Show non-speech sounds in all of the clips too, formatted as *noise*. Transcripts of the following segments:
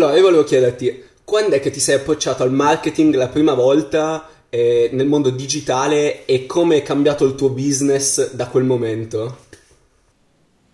allora io volevo chiederti, quando è che ti sei approcciato al marketing la prima volta eh, nel mondo digitale e come è cambiato il tuo business da quel momento?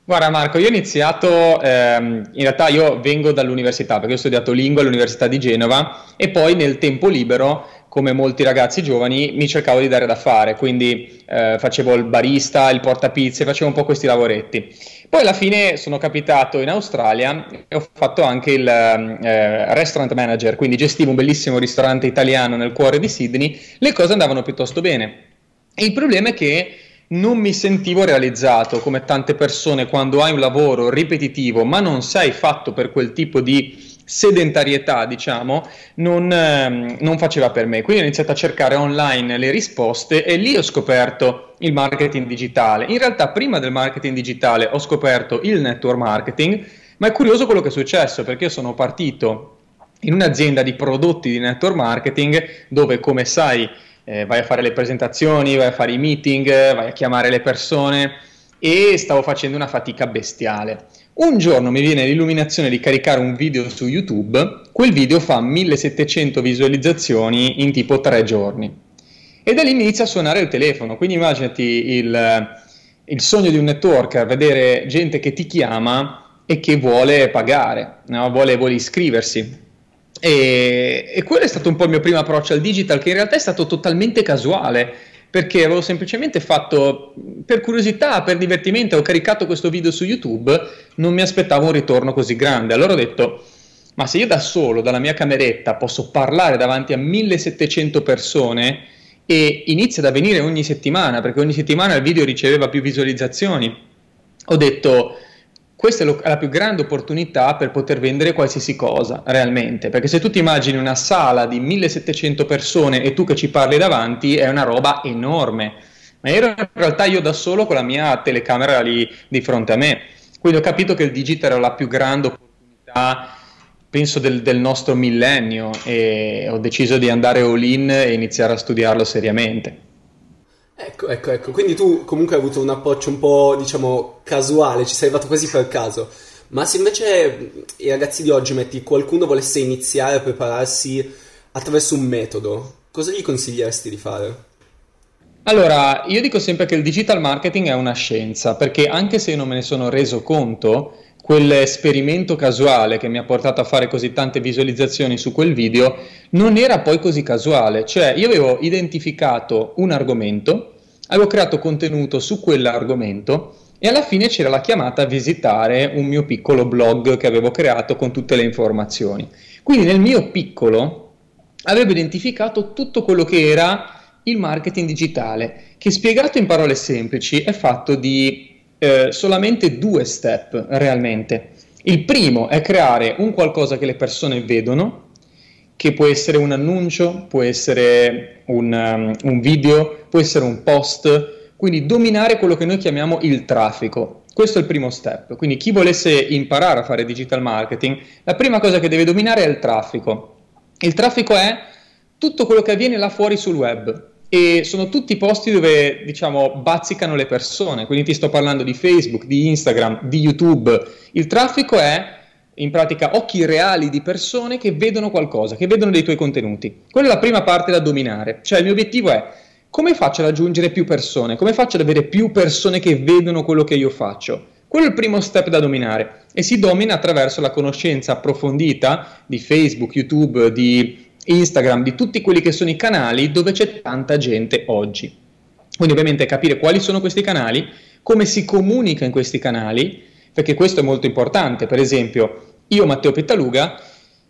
Guarda Marco, io ho iniziato, ehm, in realtà io vengo dall'università perché ho studiato lingua all'Università di Genova e poi nel tempo libero, come molti ragazzi giovani, mi cercavo di dare da fare, quindi eh, facevo il barista, il portapizze, facevo un po' questi lavoretti. Poi alla fine sono capitato in Australia e ho fatto anche il eh, restaurant manager, quindi gestivo un bellissimo ristorante italiano nel cuore di Sydney, le cose andavano piuttosto bene. Il problema è che non mi sentivo realizzato come tante persone quando hai un lavoro ripetitivo ma non sei fatto per quel tipo di sedentarietà, diciamo, non, ehm, non, faceva per me. Quindi ho iniziato a cercare online le risposte e lì ho scoperto il marketing digitale. In realtà prima del marketing digitale ho scoperto il network marketing, ma è curioso quello che è successo perché io sono partito in un'azienda di prodotti di network marketing dove, come sai, eh, vai a fare le presentazioni, vai a fare i meeting, vai a chiamare le persone e stavo facendo una fatica bestiale. Un giorno mi viene l'illuminazione di caricare un video su YouTube, quel video fa 1700 visualizzazioni in tipo tre giorni. E da lì inizia a suonare il telefono, quindi immaginati il, il sogno di un networker, vedere gente che ti chiama e che vuole pagare, no? vuole, vuole iscriversi. E, e, quello è stato un po' il mio primo approccio al digital, che in realtà è stato totalmente casuale, perché avevo semplicemente fatto per curiosità, per divertimento, ho caricato questo video su YouTube, non mi aspettavo un ritorno così grande. Allora ho detto, ma se io da solo, dalla mia cameretta, posso parlare davanti a 1700 persone e inizia ad avvenire ogni settimana, perché ogni settimana il video riceveva più visualizzazioni, ho detto questa è, lo, la più grande opportunità per poter vendere qualsiasi cosa realmente, perché se tu ti immagini una sala di 1700 persone e tu che ci parli davanti è una roba enorme, ma ero in realtà io da solo con la mia telecamera lì di fronte a me, quindi ho capito che il digital era la più grande opportunità penso del, del nostro millennio e ho deciso di andare all in e iniziare a studiarlo seriamente. Ecco, ecco, ecco. Quindi tu comunque hai avuto un approccio un po', diciamo, casuale, ci sei arrivato quasi per caso. Ma se invece i ragazzi di oggi, metti, qualcuno volesse iniziare a prepararsi attraverso un metodo, cosa gli consiglieresti di fare? Allora, io dico sempre che il digital marketing è una scienza, perché anche se io non me ne sono reso conto, quell'esperimento casuale che mi ha portato a fare così tante visualizzazioni su quel video non era poi così casuale, cioè io avevo identificato un argomento, avevo creato contenuto su quell'argomento e alla fine c'era la chiamata a visitare un mio piccolo blog che avevo creato con tutte le informazioni. Quindi nel mio piccolo avevo identificato tutto quello che era il marketing digitale, che spiegato in parole semplici è fatto di eh, solamente due step realmente. Il primo è creare un qualcosa che le persone vedono, che può essere un annuncio, può essere un, um, un video, può essere un post, quindi dominare quello che noi chiamiamo il traffico. Questo è il primo step. Quindi chi volesse imparare a fare digital marketing, la prima cosa che deve dominare è il traffico. Il traffico è tutto quello che avviene là fuori sul web e sono tutti posti dove diciamo bazzicano le persone, quindi ti sto parlando di Facebook, di Instagram, di YouTube. Il traffico è in pratica occhi reali di persone che vedono qualcosa, che vedono dei tuoi contenuti. Quella è la prima parte da dominare, cioè il mio obiettivo è come faccio ad aggiungere più persone, come faccio ad avere più persone che vedono quello che io faccio. Quello è il primo step da dominare e si domina attraverso la conoscenza approfondita di Facebook, YouTube, di Instagram, di tutti quelli che sono i canali dove c'è tanta gente oggi. Quindi ovviamente capire quali sono questi canali, come si comunica in questi canali, perché questo è molto importante. Per esempio, io Matteo Pettaluga,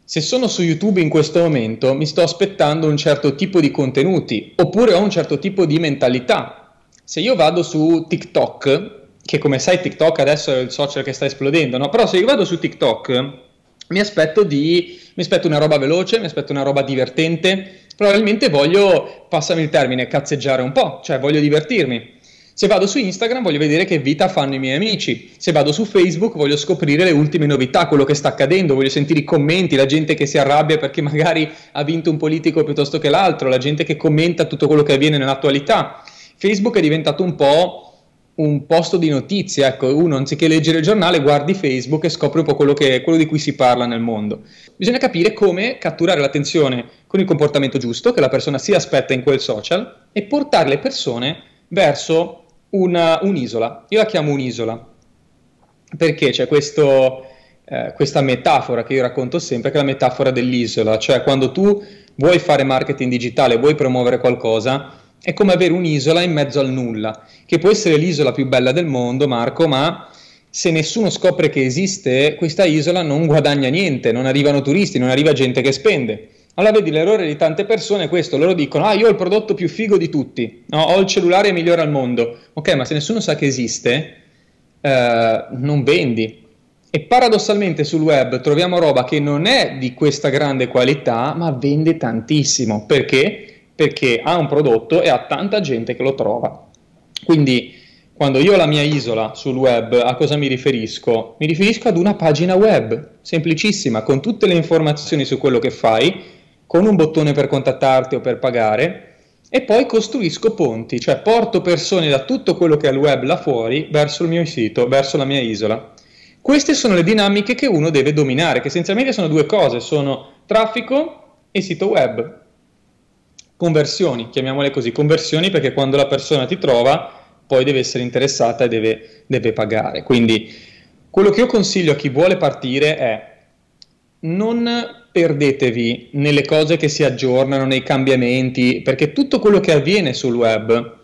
se sono su YouTube in questo momento, mi sto aspettando un certo tipo di contenuti, oppure ho un certo tipo di mentalità. Se io vado su TikTok, che come sai TikTok adesso è il social che sta esplodendo, no? Però se io vado su TikTok mi aspetto, di, mi aspetto una roba veloce, mi aspetto una roba divertente, probabilmente voglio, passami il termine, cazzeggiare un po', cioè voglio divertirmi. Se vado su Instagram voglio vedere che vita fanno i miei amici, se vado su Facebook voglio scoprire le ultime novità, quello che sta accadendo, voglio sentire i commenti, la gente che si arrabbia perché *laughs* magari ha vinto un politico piuttosto che l'altro, la gente che commenta tutto quello che avviene nell'attualità. Facebook è diventato un po' un posto di notizie, ecco, uno anziché leggere il giornale guardi Facebook e scopri un po' quello, che, quello di cui si parla nel mondo. Bisogna capire come catturare l'attenzione con il comportamento giusto che la persona si aspetta in quel social e portare le persone verso una, un'isola. Io la chiamo un'isola perché c'è questo, eh, questa metafora che io racconto sempre, che è la metafora dell'isola, cioè quando tu vuoi fare marketing digitale, vuoi promuovere qualcosa, è come avere un'isola in mezzo al nulla, che può essere l'isola più bella del mondo, Marco, ma se nessuno scopre che esiste, questa isola non guadagna niente, non arrivano turisti, non arriva gente che spende. Allora vedi l'errore di tante persone è questo, loro dicono ah io ho il prodotto più figo di tutti, no, ho il cellulare migliore al mondo, ok ma se nessuno sa che esiste eh, non vendi. E paradossalmente sul web troviamo roba che non è di questa grande qualità ma vende tantissimo, perché? Perché ha un prodotto e ha tanta gente che lo trova. Quindi quando io ho la mia isola sul web, a cosa mi riferisco? Mi riferisco ad una pagina web, semplicissima, con tutte le informazioni su quello che fai, con un bottone per contattarti o per pagare e poi costruisco ponti, cioè porto persone da tutto quello che è il web là fuori verso il mio sito, verso la mia isola. Queste sono le dinamiche che uno deve dominare, che essenzialmente sono due cose, sono traffico e sito web. Conversioni, chiamiamole così, conversioni perché quando la persona ti trova poi deve essere interessata e deve, deve pagare. Quindi quello che io consiglio a chi vuole partire è non perdetevi nelle cose che si aggiornano, nei cambiamenti, perché tutto quello che avviene sul web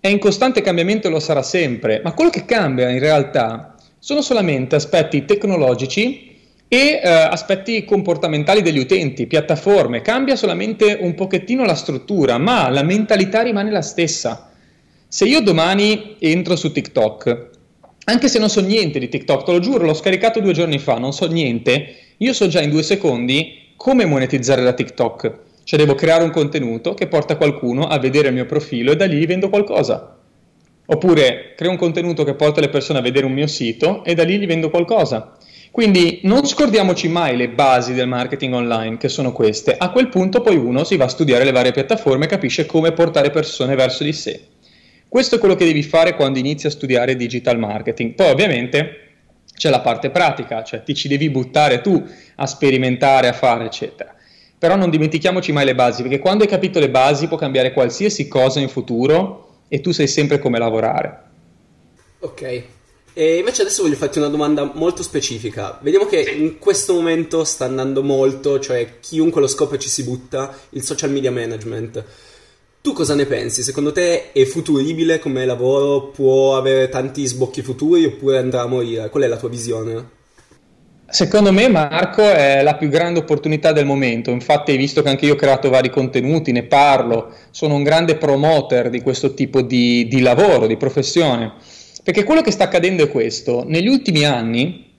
è in costante cambiamento e lo sarà sempre, ma quello che cambia in realtà sono solamente aspetti tecnologici e eh, aspetti comportamentali degli utenti, piattaforme, cambia solamente un pochettino la struttura, ma la mentalità rimane la stessa. Se io domani entro su TikTok, anche se non so niente di TikTok, te lo giuro, l'ho scaricato due giorni fa, non so niente, io so già in due secondi come monetizzare da TikTok. Cioè devo creare un contenuto che porta qualcuno a vedere il mio profilo e da lì vendo qualcosa. Oppure creo un contenuto che porta le persone a vedere un mio sito e da lì gli vendo qualcosa. Quindi non scordiamoci mai le basi del marketing online, che sono queste. A quel punto poi uno si va a studiare le varie piattaforme e capisce come portare persone verso di sé. Questo è quello che devi fare quando inizi a studiare digital marketing. Poi ovviamente c'è la parte pratica, cioè ti ci devi buttare tu a sperimentare, a fare, eccetera. Però non dimentichiamoci mai le basi, perché quando hai capito le basi può cambiare qualsiasi cosa in futuro e tu sai sempre come lavorare. Ok. E invece adesso voglio farti una domanda molto specifica. Vediamo che in questo momento sta andando molto, cioè chiunque lo scopre ci si butta, il social media management. Tu cosa ne pensi? Secondo te è futuribile come lavoro? Può avere tanti sbocchi futuri oppure andrà a morire? Qual è la tua visione? Secondo me Marco è la più grande opportunità del momento, infatti hai visto che anche io ho creato vari contenuti, ne parlo, sono un grande promoter di questo tipo di, di lavoro, di professione, perché quello che sta accadendo è questo, negli ultimi anni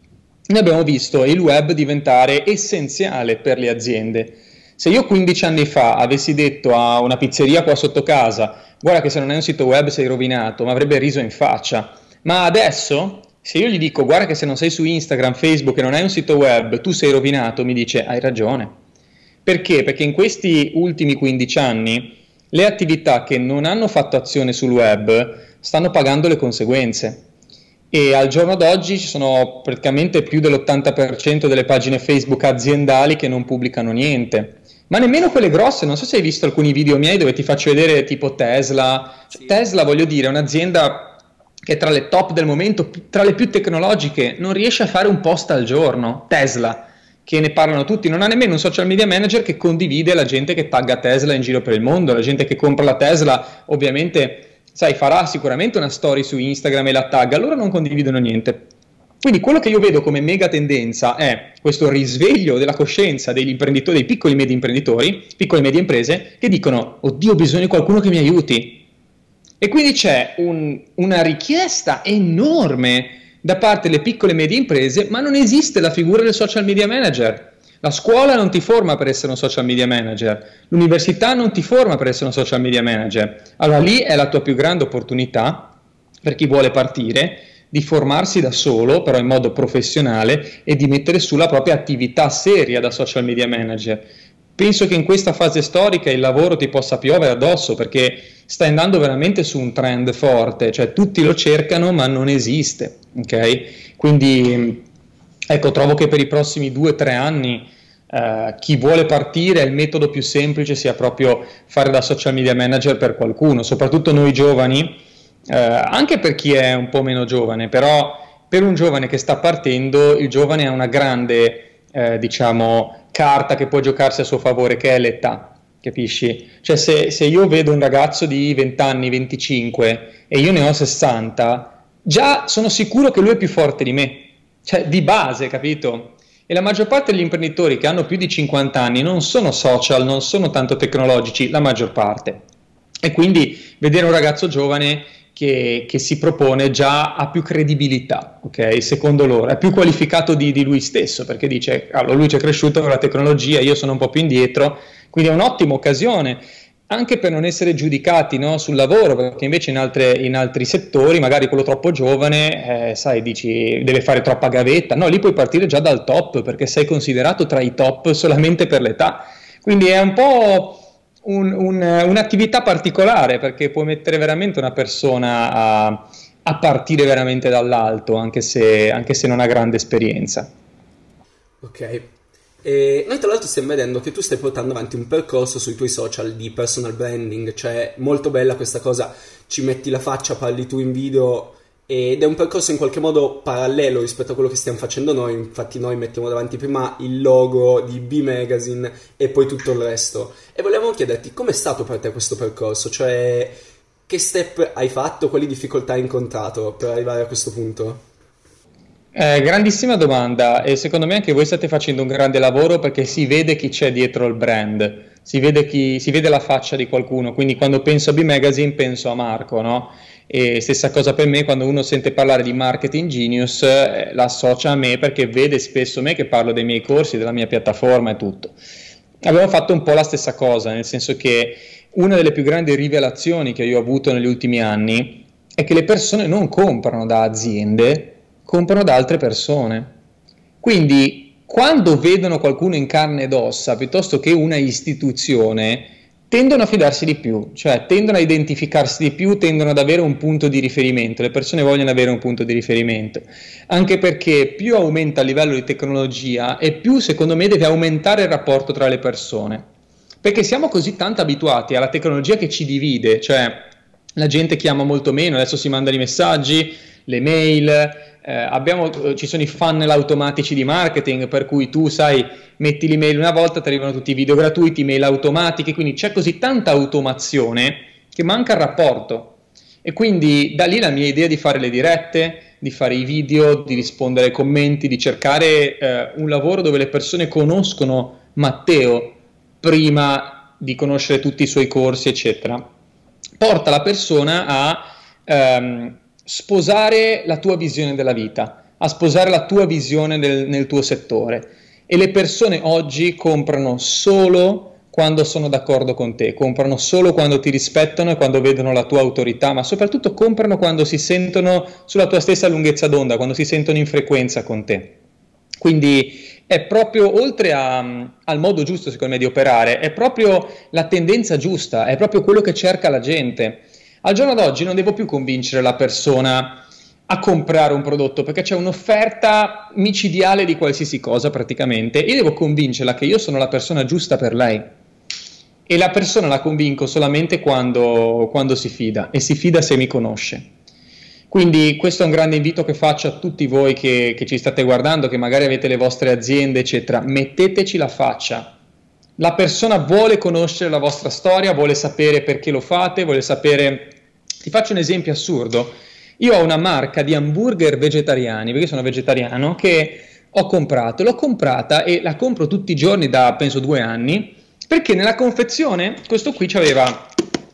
noi abbiamo visto il web diventare essenziale per le aziende, se io 15 anni fa avessi detto a una pizzeria qua sotto casa, guarda che se non hai un sito web sei rovinato, mi avrebbe riso in faccia. Ma adesso, se io gli dico, guarda che se non sei su Instagram, Facebook e non hai un sito web, tu sei rovinato, mi dice, hai ragione. Perché? Perché in questi ultimi 15 anni le attività che non hanno fatto azione sul web stanno pagando le conseguenze. E al giorno d'oggi ci sono praticamente più dell'80% delle pagine Facebook aziendali che non pubblicano niente ma nemmeno quelle grosse, non so se hai visto alcuni video miei dove ti faccio vedere tipo Tesla. Sì. Tesla, voglio dire, è un'azienda che è tra le top del momento, tra le più tecnologiche, non riesce a fare un post al giorno. Tesla, che ne parlano tutti, non ha nemmeno un social media manager che condivide la gente che tagga Tesla in giro per il mondo, la gente che compra la Tesla, ovviamente, sai, farà sicuramente una story su Instagram e la tagga, loro non condividono niente. Quindi quello che io vedo come mega tendenza è questo risveglio della coscienza degli imprenditori, dei piccoli e medi imprenditori, piccole e medie imprese, che dicono, oddio, ho bisogno di qualcuno che mi aiuti. E quindi c'è un, una richiesta enorme da parte delle piccole e medie imprese, ma non esiste la figura del social media manager. La scuola non ti forma per essere un social media manager, l'università non ti forma per essere un social media manager. Allora lì è la tua più grande opportunità per chi vuole partire di formarsi da solo, però in modo professionale, e di mettere su la propria attività seria da social media manager. penso che in questa fase storica il lavoro ti possa piovere addosso perché stai andando veramente su un trend forte, cioè tutti lo cercano ma non esiste, ok? Quindi ecco, trovo che per i prossimi due o tre anni eh, chi vuole partire il metodo più semplice sia proprio fare da social media manager per qualcuno, soprattutto noi giovani, eh, anche per chi è un po' meno giovane, però per un giovane che sta partendo, il giovane ha una grande, eh, diciamo, carta che può giocarsi a suo favore, che è l'età, capisci? Cioè se, se io vedo un ragazzo di 20 anni, 25 e io ne ho 60, già sono sicuro che lui è più forte di me, cioè di base, capito? E la maggior parte degli imprenditori che hanno più di 50 anni non sono social, non sono tanto tecnologici, la maggior parte. E quindi vedere un ragazzo giovane che, che, si propone già ha più credibilità, ok? Secondo loro, è più qualificato di, di lui stesso perché dice, allora, lui ci è cresciuto con la tecnologia, io sono un po' più indietro, quindi è un'ottima occasione anche per non essere giudicati no, sul lavoro, perché invece in, altre, in, altri settori, magari quello troppo giovane, eh, sai, dici deve fare troppa gavetta, no, lì puoi partire già dal top perché sei considerato tra i top solamente per l'età. Quindi è un po' un, un, un'attività particolare perché puoi mettere veramente una persona a, a partire veramente dall'alto, anche se, anche se non ha grande esperienza. Ok. E noi tra l'altro stiamo vedendo che tu stai portando avanti un percorso sui tuoi social di personal branding, cioè molto bella questa cosa, ci metti la faccia, parli tu in video ed è un percorso in qualche modo parallelo rispetto a quello che stiamo facendo noi, infatti noi mettiamo davanti prima il logo di B Magazine e poi tutto il resto. E volevamo chiederti com'è stato per te questo percorso, cioè che step hai fatto, quali difficoltà hai incontrato per arrivare a questo punto? Eh, grandissima domanda e secondo me anche voi state facendo un grande lavoro perché si vede chi c'è dietro il brand, si vede, chi, si vede la faccia di qualcuno, quindi quando penso a B Magazine penso a Marco, no? E stessa cosa per me, quando uno sente parlare di marketing genius, eh, l'associa a me perché vede spesso me che parlo dei miei corsi, della mia piattaforma e tutto. Abbiamo fatto un po' la stessa cosa, nel senso che una delle più grandi rivelazioni che io ho avuto negli ultimi anni è che le persone non comprano da aziende, comprano da altre persone. Quindi quando vedono qualcuno in carne ed ossa piuttosto che una istituzione, tendono a fidarsi di più, cioè tendono a identificarsi di più, tendono ad avere un punto di riferimento, le persone vogliono avere un punto di riferimento, anche perché più aumenta il livello di tecnologia e più secondo me deve aumentare il rapporto tra le persone, perché siamo così tanto abituati alla tecnologia che ci divide, cioè la gente chiama molto meno, adesso si mandano i messaggi, le mail, eh, abbiamo, eh, ci sono i funnel automatici di marketing per cui tu sai metti l'email una volta ti arrivano tutti i video gratuiti, mail automatiche, quindi c'è così tanta automazione che manca il rapporto. E quindi da lì la mia idea di fare le dirette, di fare i video, di rispondere ai commenti, di cercare eh, un lavoro dove le persone conoscono Matteo prima di conoscere tutti i suoi corsi eccetera, porta la persona a ehm, sposare la tua visione della vita, a sposare la tua visione del, nel tuo settore. E le persone oggi comprano solo quando sono d'accordo con te, comprano solo quando ti rispettano e quando vedono la tua autorità, ma soprattutto comprano quando si sentono sulla tua stessa lunghezza d'onda, quando si sentono in frequenza con te. Quindi è proprio, oltre a, al modo giusto secondo me di operare, è proprio la tendenza giusta, è proprio quello che cerca la gente. Al giorno d'oggi non devo più convincere la persona a comprare un prodotto perché c'è un'offerta micidiale di qualsiasi cosa praticamente e devo convincerla che io sono la persona giusta per lei. E la persona la convinco solamente quando, quando si fida e si fida se mi conosce. Quindi questo è un grande invito che faccio a tutti voi che, che, ci state guardando, che magari avete le vostre aziende, eccetera. Metteteci la faccia, la persona vuole conoscere la vostra storia, vuole sapere perché lo fate, vuole sapere... Ti faccio un esempio assurdo. Io ho una marca di hamburger vegetariani, perché sono vegetariano, che ho comprato. L'ho comprata e la compro tutti i giorni da, penso, due anni, perché nella confezione, questo qui aveva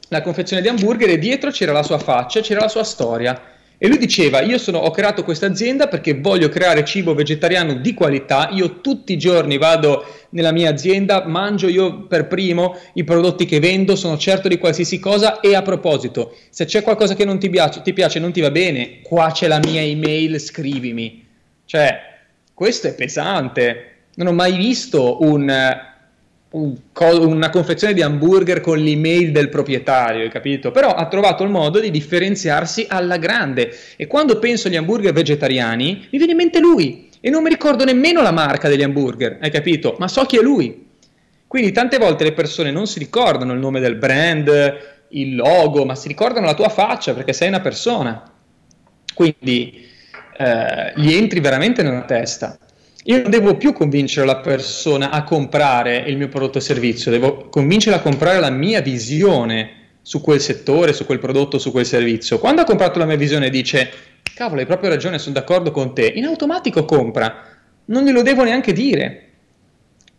la confezione di hamburger e dietro c'era la sua faccia, c'era la sua storia. E lui diceva, io sono, ho creato questa azienda perché voglio creare cibo vegetariano di qualità, io tutti i giorni vado nella mia azienda, mangio io per primo i prodotti che vendo, sono certo di qualsiasi cosa e a proposito, se c'è qualcosa che non ti piace, ti piace non ti va bene, qua c'è la mia email, scrivimi. Cioè, questo è pesante. Non ho mai visto un, una confezione di hamburger con l'email del proprietario, hai capito? Però ha trovato il modo di differenziarsi alla grande e quando penso agli hamburger vegetariani mi viene in mente lui e non mi ricordo nemmeno la marca degli hamburger, hai capito? Ma so chi è lui. Quindi tante volte le persone non si ricordano il nome del brand, il logo, ma si ricordano la tua faccia perché sei una persona. Quindi eh, gli entri veramente nella testa. Io non devo più convincere la persona a comprare il mio prodotto o servizio, devo convincerla a comprare la mia visione su quel settore, su quel prodotto, su quel servizio. Quando ha comprato la mia visione dice, cavolo, hai proprio ragione, sono d'accordo con te, in automatico compra, non glielo devo neanche dire.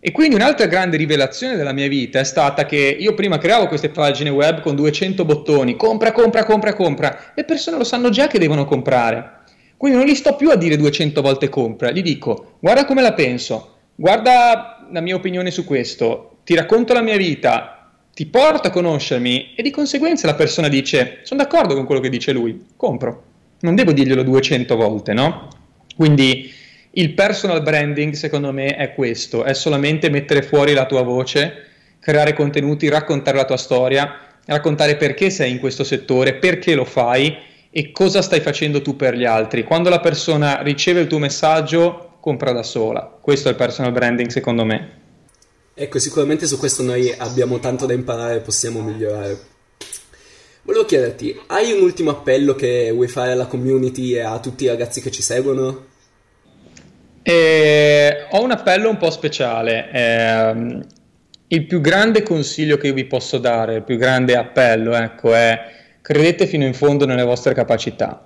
E quindi un'altra grande rivelazione della mia vita è stata che io prima creavo queste pagine web con 200 bottoni, compra, compra, compra, compra, le persone lo sanno già che devono comprare. Quindi non gli sto più a dire 200 volte compra, gli dico guarda come la penso, guarda la mia opinione su questo, ti racconto la mia vita, ti porto a conoscermi e di conseguenza la persona dice sono d'accordo con quello che dice lui, compro. Non devo dirglielo 200 volte, no? Quindi il personal branding secondo me è questo, è solamente mettere fuori la tua voce, creare contenuti, raccontare la tua storia, raccontare perché sei in questo settore, perché lo fai e cosa stai facendo tu per gli altri. Quando la persona riceve il tuo messaggio, compra da sola. Questo è il personal branding secondo me. Ecco, sicuramente su questo noi abbiamo tanto da imparare e possiamo migliorare. Volevo chiederti, hai un ultimo appello che vuoi fare alla community e a tutti i ragazzi che ci seguono? Eh, ho un appello un po' speciale. Eh, il più grande consiglio che io vi posso dare, il più grande appello, ecco, è credete fino in fondo nelle vostre capacità,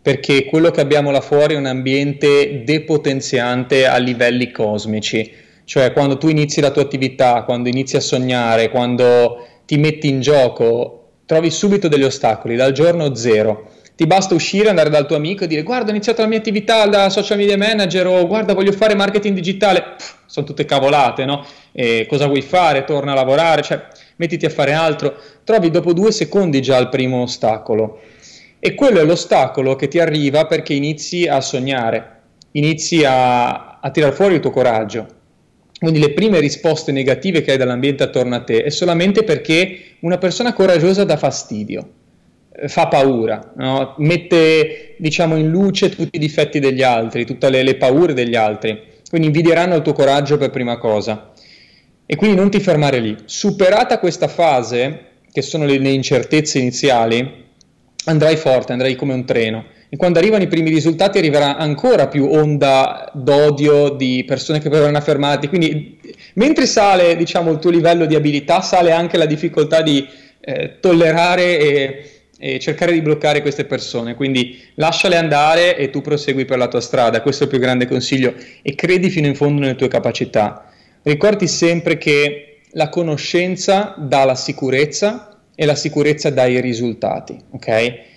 perché quello che abbiamo là fuori è un ambiente depotenziante a livelli cosmici, cioè quando tu inizi la tua attività, quando inizi a sognare, quando ti metti in gioco, trovi subito degli ostacoli dal giorno zero. Ti basta uscire, andare dal tuo amico e dire guarda ho iniziato la mia attività da social media manager o guarda voglio fare marketing digitale, Pff, sono tutte cavolate, no? E cosa vuoi fare? Torna a lavorare, cioè mettiti a fare altro, trovi dopo due secondi già il primo ostacolo. E quello è l'ostacolo che ti arriva perché inizi a sognare, inizi a, a tirar fuori il tuo coraggio. Quindi le prime risposte negative che hai dall'ambiente attorno a te è solamente perché una persona coraggiosa dà fastidio, fa paura, no? mette diciamo, in luce tutti i difetti degli altri, tutte le, le paure degli altri. Quindi invidieranno il tuo coraggio per prima cosa. E quindi non ti fermare lì. Superata questa fase, che sono le, le incertezze iniziali, andrai forte, andrai come un treno. E quando arrivano i primi risultati arriverà ancora più onda d'odio di persone che verranno fermati. Quindi mentre sale diciamo, il tuo livello di abilità, sale anche la difficoltà di eh, tollerare e, e, cercare di bloccare queste persone. Quindi lasciale andare e tu prosegui per la tua strada. Questo è il più grande consiglio. E credi fino in fondo nelle tue capacità. Ricordi sempre che la conoscenza dà la sicurezza e la sicurezza dà i risultati, ok?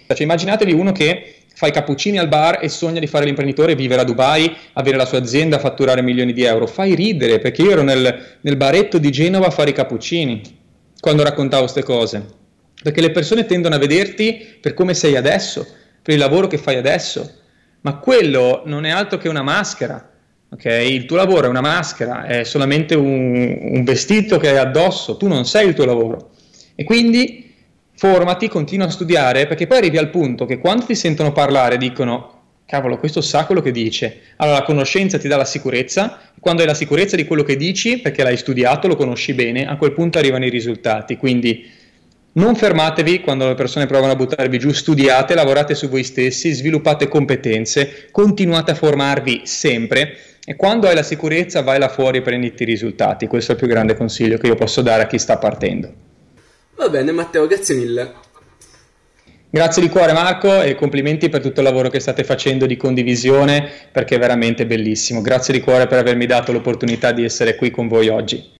Cioè, immaginatevi uno che fa i cappuccini al bar e sogna di fare l'imprenditore, vivere a Dubai, avere la sua azienda, fatturare milioni di euro. Fai ridere, perché io ero nel, nel baretto di Genova a fare i cappuccini quando raccontavo queste cose. Perché le persone tendono a vederti per come sei adesso, per il lavoro che fai adesso. Ma quello non è altro che una maschera. Okay? Il tuo lavoro è una maschera, è solamente un, un vestito che hai addosso, tu non sei il tuo lavoro. E quindi formati, continua a studiare, perché poi arrivi al punto che quando ti sentono parlare dicono cavolo, questo sa quello che dice. Allora la conoscenza ti dà la sicurezza, quando hai la sicurezza di quello che dici, perché l'hai studiato, lo conosci bene, a quel punto arrivano i risultati. Quindi non fermatevi quando le persone provano a buttarvi giù, studiate, lavorate su voi stessi, sviluppate competenze, continuate a formarvi sempre e quando hai la sicurezza vai là fuori e prenditi i risultati. Questo è il più grande consiglio che io posso dare a chi sta partendo. Va bene Matteo, grazie mille. Grazie di cuore Marco e complimenti per tutto il lavoro che state facendo di condivisione perché è veramente bellissimo. Grazie di cuore per avermi dato l'opportunità di essere qui con voi oggi.